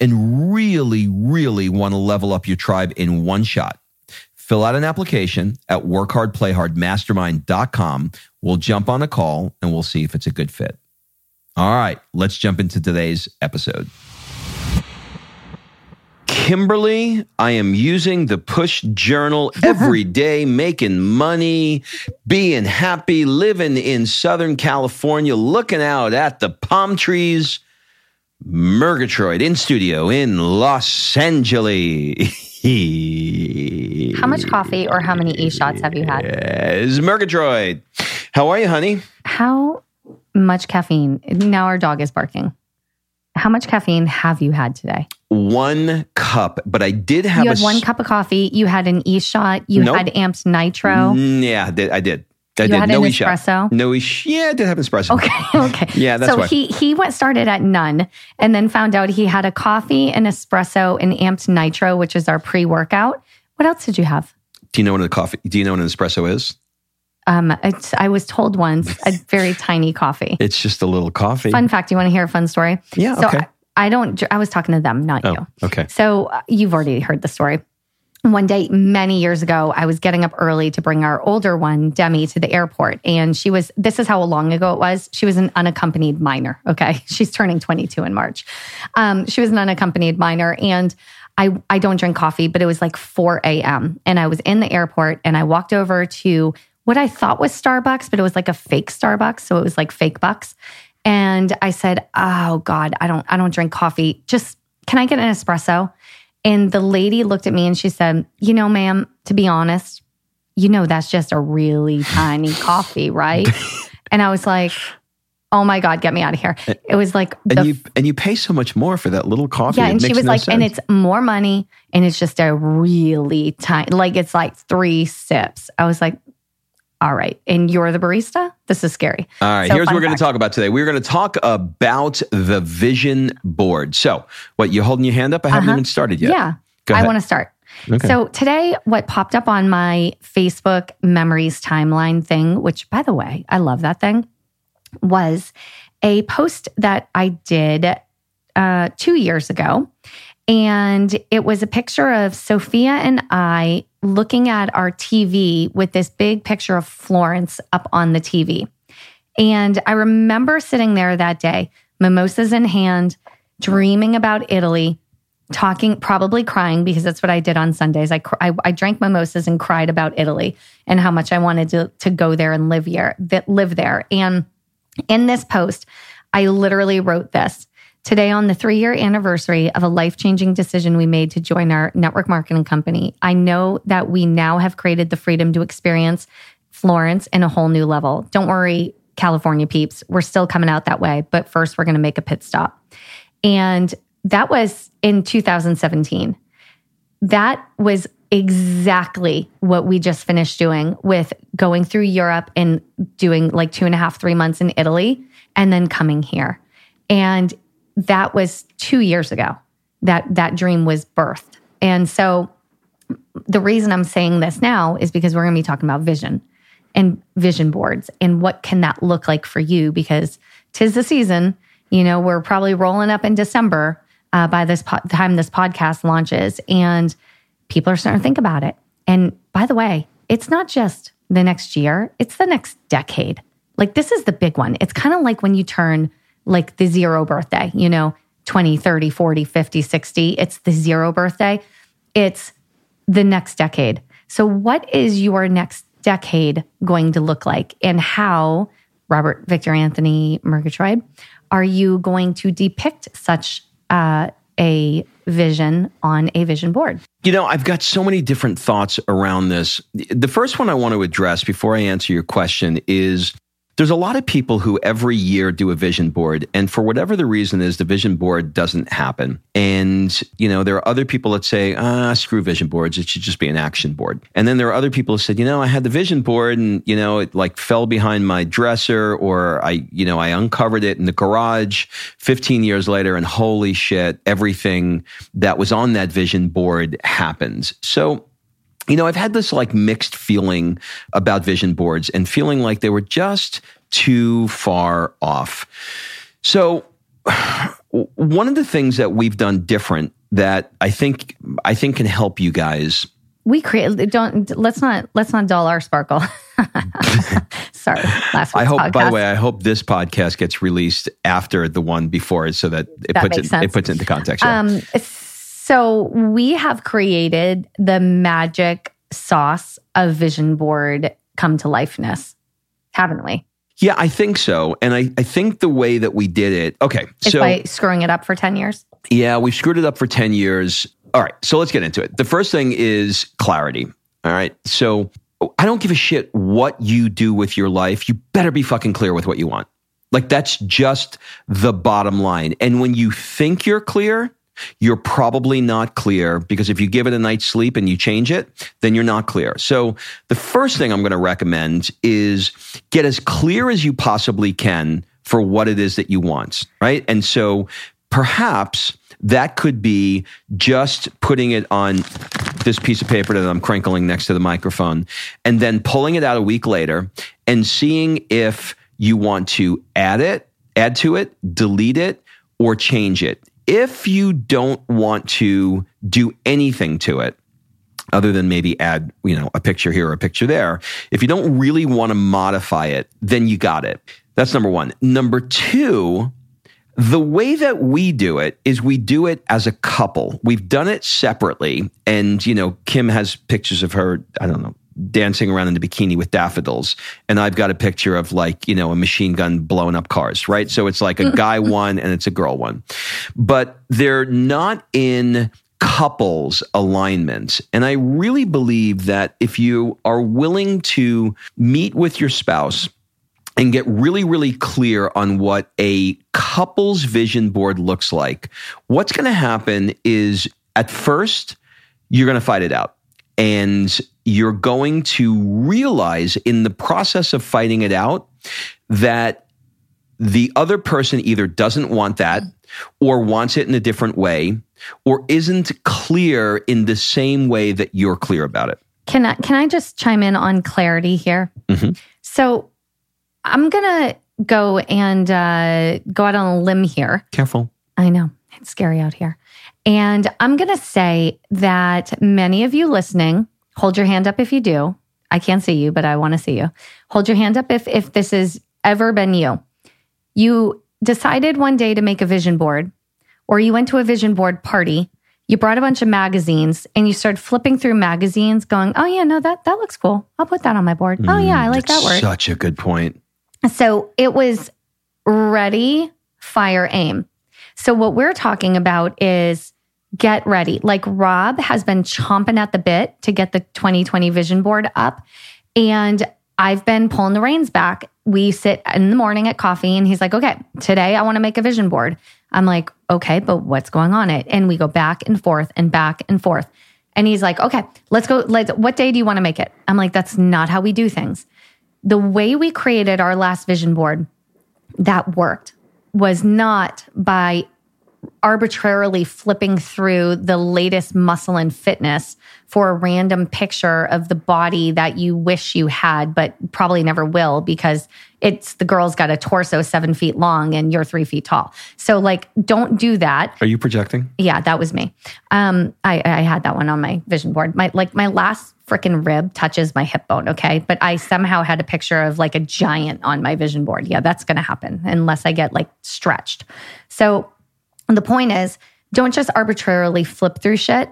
and really, really want to level up your tribe in one shot, fill out an application at workhardplayhardmastermind.com. We'll jump on a call and we'll see if it's a good fit. All right, let's jump into today's episode. Kimberly, I am using the push journal every day, making money, being happy, living in Southern California, looking out at the palm trees Murgatroyd in studio in Los Angeles. how much coffee or how many e shots have you had? Yes, Murgatroyd. How are you, honey? How much caffeine? Now our dog is barking. How much caffeine have you had today? One cup, but I did have. You had one cup of coffee. You had an e shot. You nope. had amped nitro. Mm, yeah, I did. I you did. had no an espresso. No ish. Yeah, I did have espresso. Okay. Okay. yeah, that's so why. he he went started at none, and then found out he had a coffee, an espresso, and amped nitro, which is our pre workout. What else did you have? Do you know what a coffee? Do you know what an espresso is? Um, I was told once a very tiny coffee. It's just a little coffee. Fun fact. You want to hear a fun story? Yeah. So okay. I, I don't. I was talking to them, not oh, you. Okay. So uh, you've already heard the story one day many years ago, I was getting up early to bring our older one, Demi, to the airport. And she was, this is how long ago it was. She was an unaccompanied minor. Okay. She's turning 22 in March. Um, she was an unaccompanied minor. And I, I don't drink coffee, but it was like 4 a.m. And I was in the airport and I walked over to what I thought was Starbucks, but it was like a fake Starbucks. So it was like fake bucks. And I said, Oh God, I don't, I don't drink coffee. Just can I get an espresso? And the lady looked at me and she said, You know, ma'am, to be honest, you know, that's just a really tiny coffee, right? and I was like, Oh my God, get me out of here. It was like, and you and you pay so much more for that little coffee. Yeah, and she was no like, sense. and it's more money, and it's just a really tiny, like it's like three sips. I was like, all right, and you're the barista? This is scary. All right, So, here's what we're going to talk about today. We're going to talk about the vision board. So, what, you holding your hand up? I haven't Uh-huh. even started yet. Yeah, I want to start. Okay. So today, what popped up on my Facebook memories timeline thing, which by the way, I love that thing, was a post that I did uh, two years ago. And it was a picture of Sophia and I looking at our TV with this big picture of Florence up on the TV. And I remember sitting there that day, mimosas in hand, dreaming about Italy, talking, probably crying because that's what I did on Sundays. I, I, I drank mimosas and cried about Italy and how much I wanted to, to go there and live here, that live there. And in this post, I literally wrote this. Today, on the three year anniversary of a life changing decision we made to join our network marketing company, I know that we now have created the freedom to experience Florence in a whole new level. Don't worry, California peeps, we're still coming out that way. But first, we're going to make a pit stop. And that was in 2017. That was exactly what we just finished doing with going through Europe and doing like two and a half, three months in Italy and then coming here. And that was two years ago that that dream was birthed. And so the reason I'm saying this now is because we're going to be talking about vision and vision boards and what can that look like for you because tis the season you know we're probably rolling up in december uh, by this po- time this podcast launches and people are starting to think about it. And by the way it's not just the next year it's the next decade. Like this is the big one. It's kind of like when you turn like the zero birthday you know 20 30 40 50 60 it's the zero birthday it's the next decade. So, what is your next decade going to look like, and how, Robert Victor Anthony Murgatroyd, are you going to depict such uh, a vision on a vision board? You know, I've got so many different thoughts around this. The first one I want to address before I answer your question is there's a lot of people who every year do a vision board, and for whatever the reason is, the vision board doesn't happen. And, you know, there are other people that say, ah, screw vision boards, it should just be an action board. And then there are other people who said, you know, I had the vision board and, you know, it like fell behind my dresser, or I, you know, I uncovered it in the garage 15 years later, and holy shit, everything that was on that vision board happens. So, you know, I've had this like mixed feeling about vision boards and feeling like they were just too far off. So, one of the things that we've done different that I think I think can help you guys. We create. Don't let's not let's not dull our sparkle. Sorry, last I hope. podcast. By the way, I hope this podcast gets released after the one before it, so that it That puts it sense. it puts it into context. yeah. Um, so we have created the magic sauce of vision board come to lifeness, haven't we? yeah, I think so, and I I think the way that we did it. Okay, It's so by screwing it up for 10 years. Yeah, we've screwed it up for 10 years. All right, so let's get into it. The first thing is clarity. All right, so I don't give a shit what you do with your life. You better be fucking clear with what you want. Like, that's just the bottom line. And when you think you're clear, you're probably not clear because if you give it a night's sleep and you change it, then you're not clear. So, the first thing I'm going to recommend is get as clear as you possibly can for what it is that you want, right? And so, perhaps that could be just putting it on this piece of paper that I'm crinkling next to the microphone and then pulling it out a week later and seeing if you want to add it, add to it, delete it, or change it. If you don't want to do anything to it, other than maybe add, you know, a picture here or a picture there. If you don't really want to modify it, then you got it. That's number one. Number two, the way that we do it is we do it as a couple. We've done it separately. And, you know, Kim has pictures of her, I don't know, dancing around in a bikini with daffodils. And I've got a picture of like, you know, a machine gun blowing up cars, right? So it's like a guy one and it's a girl one. But they're not in couples alignments. And I really believe that if you are willing to meet with your spouse, and get really, really clear on what a couple's vision board looks like, what's going to happen is at first, you're going to fight it out. And you're going to realize in the process of fighting it out that the other person either doesn't want that or wants it in a different way or isn't clear in the same way that you're clear about it. Can I can I just chime in on clarity here? Mhm. So I'm gonna go and uh, go out on a limb here. Careful. I know it's scary out here, and I'm gonna say that many of you listening, hold your hand up if you do. I can't see you, but I want to see you. Hold your hand up if if this has ever been you. You decided one day to make a vision board, or you went to a vision board party. You brought a bunch of magazines and you started flipping through magazines, going, "Oh yeah, no that that looks cool. I'll put that on my board. oh yeah, I mm, like that word." Such a good point. So it was ready, fire, aim. So what we're talking about is get ready. Like Rob has been chomping at the bit to get the 2020 vision board up. And I've been pulling the reins back. We sit in the morning at coffee and he's like, okay, today I want to make a vision board. I'm like, okay, but what's going on it? And we go back and forth and back and forth. And he's like, okay, let's go. Let's, what day do you want to make it? I'm like, that's not how we do things. The way we created our last vision board that worked was not by arbitrarily flipping through the latest muscle and fitness for a random picture of the body that you wish you had, but probably never will because it's the girl's got a torso seven feet long and you're three feet tall. So, like, don't do that. Are you projecting? Yeah, that was me. Um, I, I had that one on my vision board. My like my last freaking rib touches my hip bone. Okay, but I somehow had a picture of like a giant on my vision board. Yeah, that's to happen unless I get like stretched. So the point is, don't just arbitrarily flip through shit.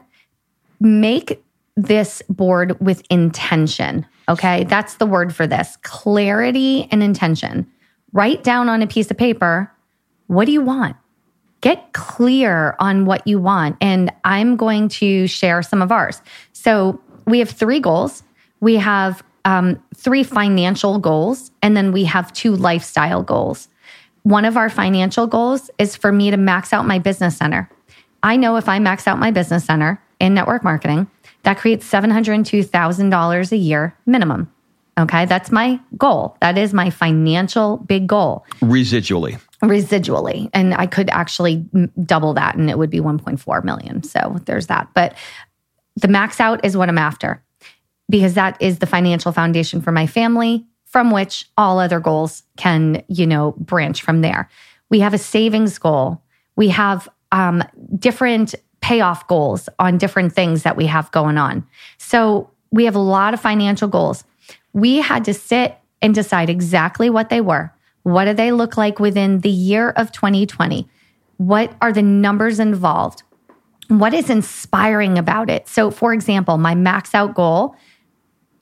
Make this board with intention. Okay, that's the word for this: clarity and intention. Write down on a piece of paper what do you want get clear on what you want. And I'm going to share some of ours. So we have three goals. We have um, three financial goals, and then we have two lifestyle goals. One of our financial goals is for me to max out my business center. I know if I max out my business center in network marketing, that creates $702,000 a year minimum. Okay, that's my goal. That is my financial big goal Residually. residually and i could actually double that and it would be 1.4 million so there's that but the max out is what i'm after because that is the financial foundation for my family from which all other goals can you know branch from there we have a savings goal we have um, different payoff goals on different things that we have going on so we have a lot of financial goals we had to sit and decide exactly what they were what do they look like within the year of 2020? What are the numbers involved? What is inspiring about it? So, for example, my max out goal,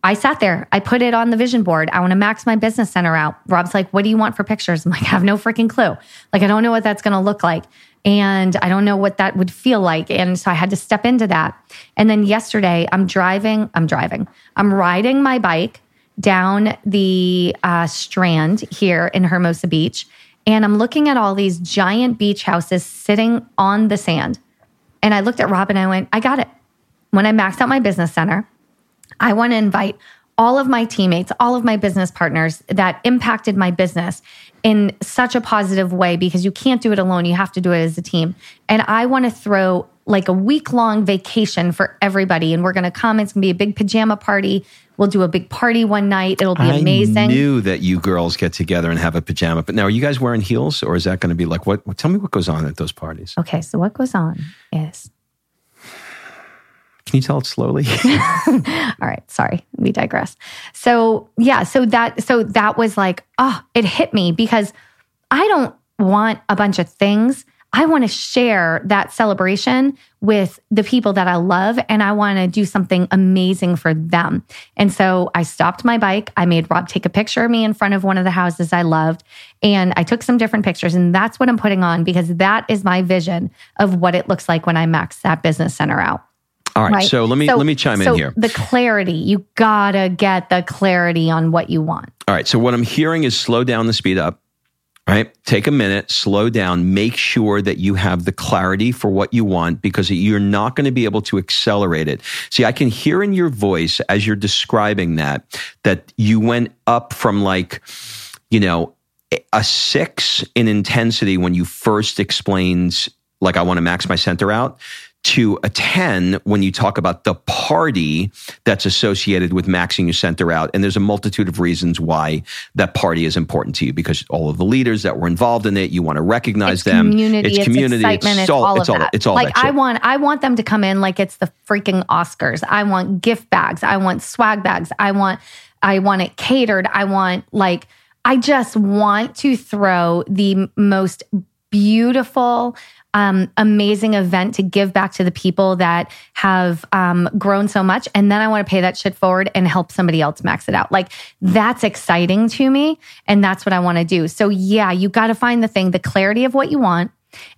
I sat there, I put it on the vision board. I want to max my business center out. Rob's like, What do you want for pictures? I'm like, I have no freaking clue. Like, I don't know what that's going to look like. And I don't know what that would feel like. And so I had to step into that. And then yesterday, I'm driving, I'm driving, I'm riding my bike down the uh, strand here in Hermosa Beach. And I'm looking at all these giant beach houses sitting on the sand. And I looked at Rob and I went, I got it. When I maxed out my business center, I want to invite all of my teammates, all of my business partners that impacted my business in such a positive way because you can't do it alone. You have to do it as a team. And I want to throw like a week long vacation for everybody. And we're going to come. It's going to be a big pajama party. We'll do a big party one night. It'll be amazing. I knew that you girls get together and have a pajama. But now, are you guys wearing heels, or is that going to be like what? Tell me what goes on at those parties. Okay, so what goes on is Can you tell it slowly? all right sorry we digress. So yeah so that so that was like oh it hit me because i don't want a bunch of things. I want to share that celebration with the people that i love and i want to do something amazing for them. And so i stopped my bike. I made rob take a picture of me in front of one of the houses i loved and i took some different pictures and that's what i'm putting on because that is my vision of what it looks like when i max that business center out All right. Right. So let me let me chime so in here. The clarity, you gotta get the clarity on what you want. All right. So what I'm hearing is slow down the speed up. right? Take a minute, slow down, make sure that you have the clarity for what you want because you're not going to be able to accelerate it. See, I can hear in your voice as you're describing that, that you went up from like, you know, a six in intensity when you first explained, like, I want to max my center out to a 10 when you talk about the party that's associated with maxing your center out. And there's a multitude of reasons why that party is important to you because all of the leaders that were involved in it, you want to recognize it's them. Community, it's, it's community. excitement. It's, all, it's all, that. It's all like I want, I want them to come in like it's the freaking Oscars. I want gift bags. I want swag bags. I want, I want it catered. I want like, I just want to throw the most beautiful, um, amazing event to give back to the people that have um, grown so much. And then I want to pay that shit forward and help somebody else max it out. Like that's exciting to me. And that's what I want to do. So, yeah, you got to find the thing, the clarity of what you want.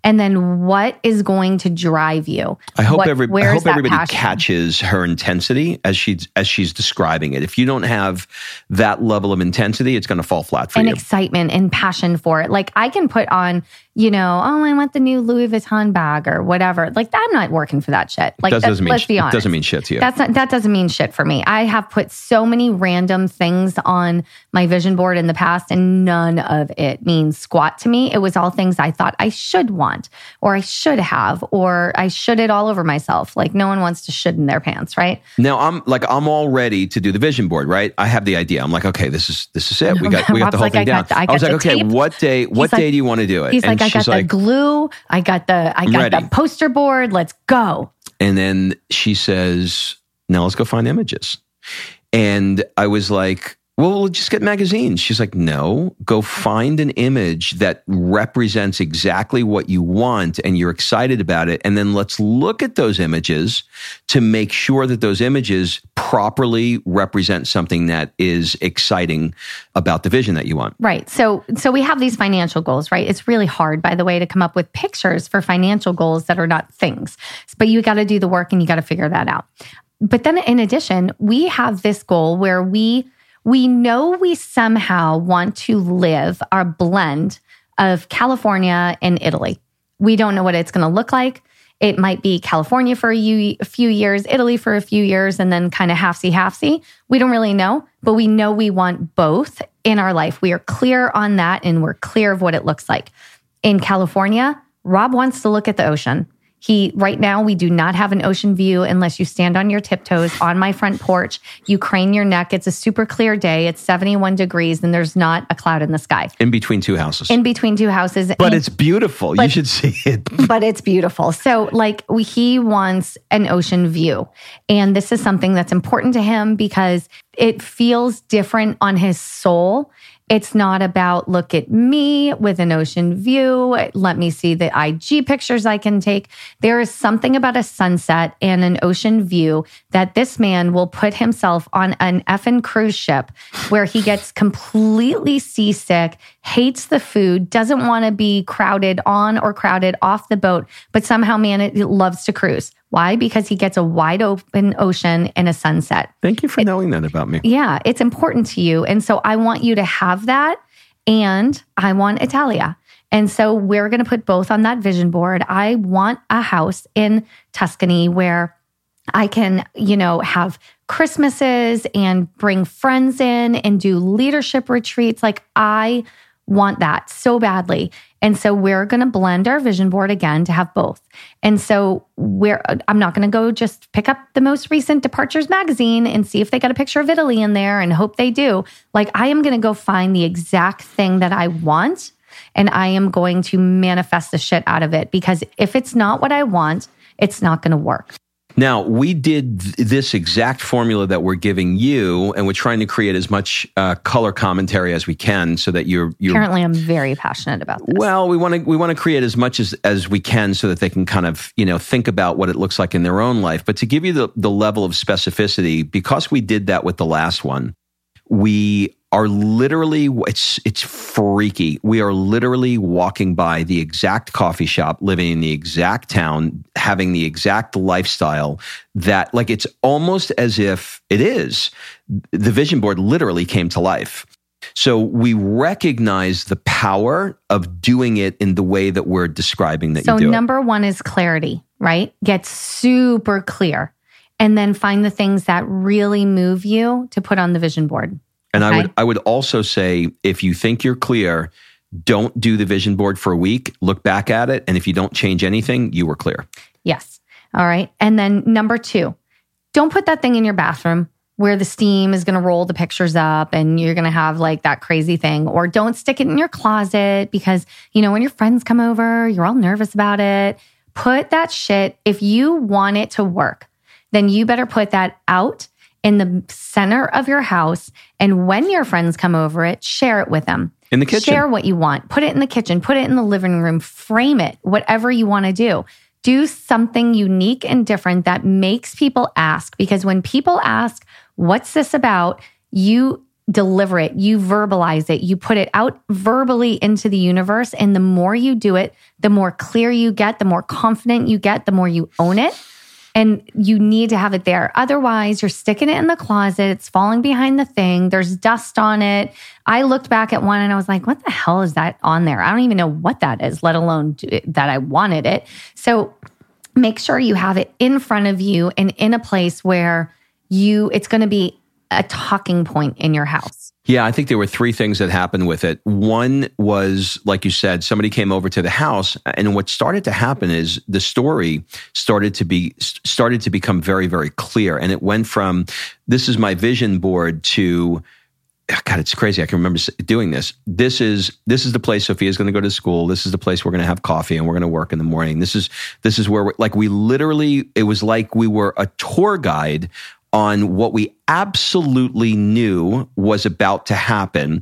And then what is going to drive you? I hope, What- every, I hope everybody passion? catches her intensity as she's as she's describing it. If you don't have that level of intensity, it's going to fall flat for and you. And excitement and passion for it. Like I can put on, you know, oh, I want the new Louis Vuitton bag or whatever. Like I'm not working for that shit. Like That doesn't mean let's be it honest. doesn't mean shit to you. That's not, that doesn't mean shit for me. I have put so many random things on my vision board in the past, and none of it means squat to me. It was all things I thought I should want, or I should have, or I should it all over myself. Like no one wants to should in their pants, right? Now I'm like I'm all ready to do the vision board, right? I have the idea. I'm like, okay, this is this is it. We got we got the whole like, thing I down. got the- I I was like, okay, tape. what day? What like- day do you want to do it? He's and like, I got the glue, I got the, I got ready. the poster board. Let's go. And then she says, now let's go find images. And I was like, well, we'll just get magazines. She's like, no, go find an image that represents exactly what you want and you're excited about it. And then let's look at those images to make sure that those images properly represent something that is exciting about the vision that you want. Right. So so we have these financial goals, right? It's really hard by the way to come up with pictures for financial goals that are not things. But you got to do the work and you got to figure that out. But then in addition, we have this goal where we we know we somehow want to live our blend of California and Italy. We don't know what it's going to look like. It might be California for a few years, Italy for a few years, and then kind of halfsy halfsy. We don't really know, but we know we want both in our life. We are clear on that and we're clear of what it looks like. In California, Rob wants to look at the ocean. He right now we do not have an ocean view unless you stand on your tiptoes on my front porch. You crane your neck. It's a super clear day. It's 71 degrees and there's not a cloud in the sky. In between two houses. In between two houses. but and- it's beautiful. you should see it. but it's beautiful. So, like, we, he wants an ocean view. And this is something that's important to him because it feels different on his soul. It's not about look at me with an ocean view. Let me see the IG pictures I can take. There is something about a sunset and an ocean view that this man will put himself on an effing cruise ship where he gets completely seasick, hates the food, doesn't want to be crowded on or crowded off the boat, but somehow, man, loves to cruise. Why? Because he gets a wide open ocean and a sunset. Thank you for knowing that about me. Yeah, it's important to you. And so I want you to have that. And I want Italia. And so we're going to put both on that vision board. I want a house in Tuscany where I can, you know, have Christmases and bring friends in and do leadership retreats. Like I want that so badly. And so we're going to blend our vision board again to have both. And so we're I'm not going to go just pick up the most recent Departures magazine and see if they got a picture of Italy in there and hope they do. Like I am going to go find the exact thing that I want and I am going to manifest the shit out of it because if it's not what I want, it's not going to work. Now, we did th- this exact formula that we're giving you, and we're trying to create as much uh, color commentary as we can so that you're, you're Apparently, I'm very passionate about this. well, we want to we want to create as much as as we can so that they can kind of you know think about what it looks like in their own life. But to give you the the level of specificity, because we did that with the last one, we are literally it's it's freaky. We are literally walking by the exact coffee shop, living in the exact town, having the exact lifestyle that like it's almost as if it is the vision board literally came to life. So we recognize the power of doing it in the way that we're describing that So you do it. number one is clarity, right? Get super clear. And then find the things that really move you to put on the vision board. And I would I would also say if you think you're clear, don't do the vision board for a week. Look back at it, and if you don't change anything, you were clear. Yes. All right. And then number two, don't put that thing in your bathroom where the steam is going to roll the pictures up and you're going to have like that crazy thing. Or don't stick it in your closet because, you know, when your friends come over, you're all nervous about it. Put that shit, if you want it to work, then you better put that out in the center of your house. And when your friends come over it, share it with them. In the kitchen. Share what you want. Put it in the kitchen, put it in the living room, frame it, whatever you want to do. Do something unique and different that makes people ask. Because when people ask, what's this about? You deliver it, you verbalize it, you put it out verbally into the universe. And the more you do it, the more clear you get, the more confident you get, the more you own it. And you need to have it there. Otherwise, you're sticking it in the closet. It's falling behind the thing. There's dust on it. I looked back at one and I was like, what the hell is that on there? I don't even know what that is, let alone that I wanted it. So make sure you have it in front of you and in a place where you, it's going to be a talking point in your house. Yeah, I think there were three things that happened with it. One was, like you said, somebody came over to the house, and what started to happen is the story started to be started to become very, very clear, and it went from this is my vision board to ah, God, it's crazy. I can remember doing this. This is this is the place Sophia's going to go to school. This is the place we're going to have coffee and we're going to work in the morning. This is this is where like we literally it was like we were a tour guide on what we absolutely knew was about to happen.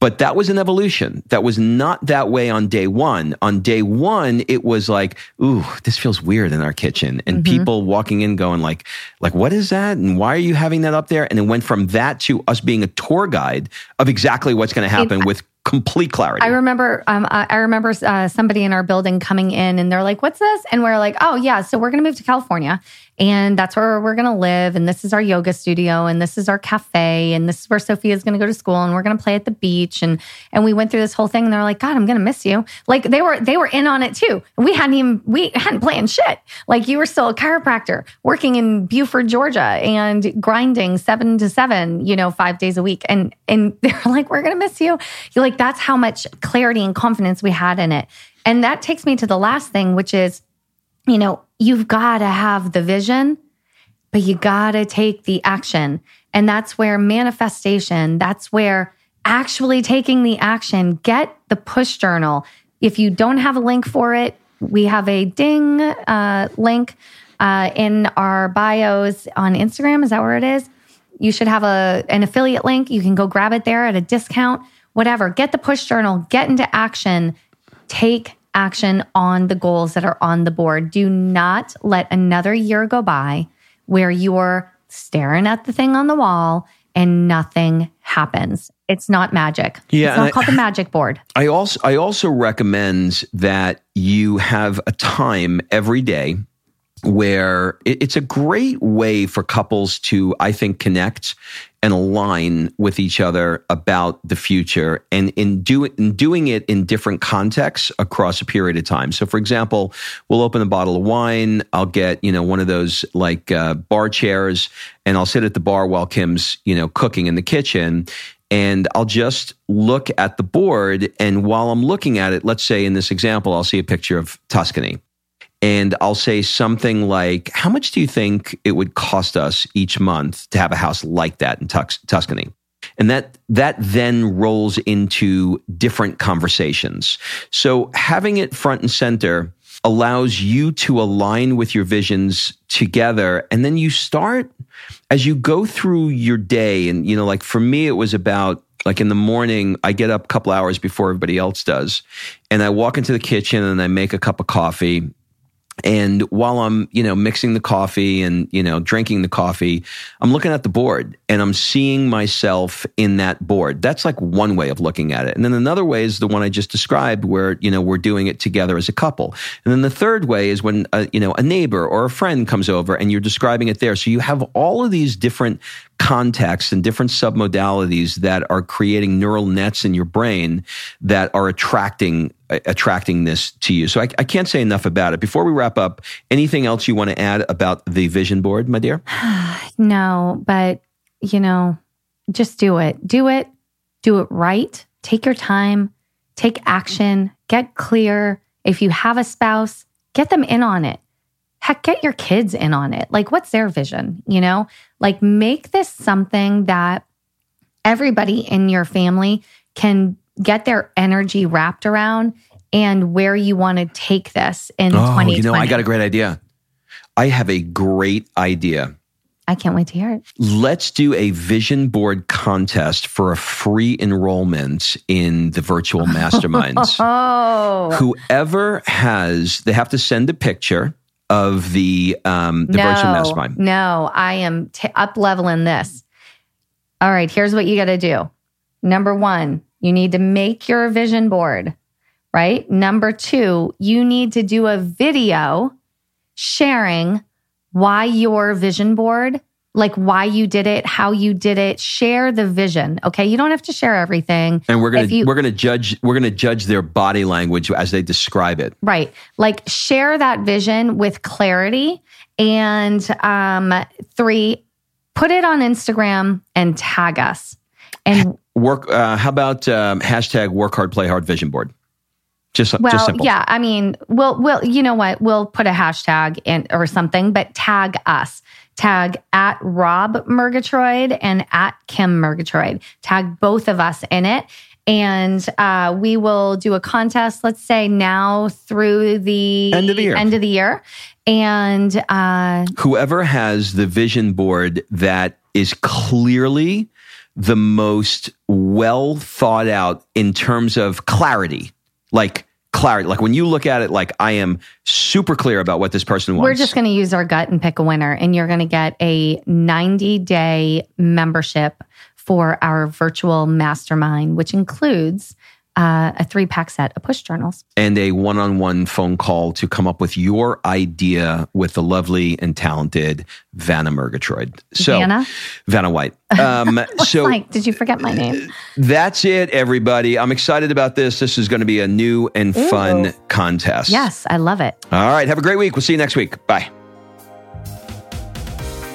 But that was an evolution. That was not that way on day one. On day one, it was like, ooh, this feels weird in our kitchen. And mm-hmm. people walking in going like, like, what is that? And why are you having that up there? And it went from that to us being a tour guide of exactly what's going to happen with complete clarity. I remember, um, I remember uh, somebody in our building coming in and they're like, "What's this?" And we're like, "Oh yeah, so we're going to move to California, and that's where we're going to live, and this is our yoga studio, and this is our cafe, and this is where Sophia is going to go to school, and we're going to play at the beach." And and we went through this whole thing, and they're like, "God, I'm going to miss you." Like they were they were in on it too. We hadn't even we hadn't planned shit. Like you were still a chiropractor working in Buford, Georgia, and grinding seven to seven, you know, five days a week, and and they're like, "We're going to miss you." You're like, that's how much clarity and confidence we had in it. And that takes me to the last thing, which is, you know, you've got to have the vision, but you got to take the action. And that's where manifestation, that's where actually taking the action, get the push journal. If you don't have a link for it, we have a ding uh, link uh, in our bios on Instagram. Is that where it is? You should have a an affiliate link. You can go grab it there at a discount. Whatever. Get the push journal. Get into action. Take action on the goals that are on the board. Do not let another year go by where you're staring at the thing on the wall and nothing happens. It's not magic. Yeah, it's not I- called the magic board. I also I also recommend that you have a time every day where it- it's a great way for couples to I think connect and align with each other about the future and in, do, in doing it in different contexts across a period of time. So for example, we'll open a bottle of wine, I'll get, you know, one of those like uh, bar chairs and I'll sit at the bar while Kim's, you know, cooking in the kitchen and I'll just look at the board. And while I'm looking at it, let's say in this example, I'll see a picture of Tuscany. And I'll say something like, How much do you think it would cost us each month to have a house like that in Tus- Tuscany? And that, that then rolls into different conversations. So having it front and center allows you to align with your visions together. And then you start as you go through your day. And, you know, like for me, it was about like in the morning, I get up a couple hours before everybody else does. And I walk into the kitchen and I make a cup of coffee. And while I'm, you know, mixing the coffee and, you know, drinking the coffee, I'm looking at the board and I'm seeing myself in that board. That's like one way of looking at it. And then another way is the one I just described where, you know, we're doing it together as a couple. And then the third way is when, uh, you know, a neighbor or a friend comes over and you're describing it there. So you have all of these different contexts and different submodalities that are creating neural nets in your brain that are attracting attracting this to you. So I, I can't say enough about it. Before we wrap up, anything else you want to add about the vision board, my dear? no, but you know, just do it. Do it. Do it right. Take your time. Take action. Get clear. If you have a spouse, get them in on it. Heck, get your kids in on it. Like, what's their vision? You know, like make this something that everybody in your family can get their energy wrapped around and where you want to take this in oh, 2020. You know, I got a great idea. I have a great idea. I can't wait to hear it. Let's do a vision board contest for a free enrollment in the virtual masterminds. oh. Whoever has, they have to send a picture of the um, the no, virtual mastermind. No, I am t- up leveling this. All right, here's what you got to do. Number one, you need to make your vision board, right? Number two, you need to do a video sharing why your vision board like why you did it, how you did it, share the vision. Okay. You don't have to share everything. And we're going to, we're to judge, we're to judge their body language as they describe it. Right. Like share that vision with clarity. And um, three, put it on Instagram and tag us. And work, uh, how about um, hashtag work hard, play hard vision board? Just, well, just simple. yeah. I mean, we'll, we'll, you know what? We'll put a hashtag in or something, but tag us tag at Rob Murgatroyd and at Kim Murgatroyd. Tag both of us in it. And uh, we will do a contest, let's say now through the end of the year. End of the year. And uh, whoever has the vision board that is clearly the most well thought out in terms of clarity, like clarity. Like when you look at it, like I am super clear about what this person wants. We're just going to use our gut and pick a winner, and you're going to get a 90 day membership for our virtual mastermind, which includes uh, a three pack set of push journals. And a one on one phone call to come up with your idea with the lovely and talented Vanna Murgatroyd. So, Vanna? Vanna White. Um, so, like, did you forget my name? That's it, everybody. I'm excited about this. This is going to be a new and Ooh. fun contest. Yes, I love it. All right. Have a great week. We'll see you next week. Bye.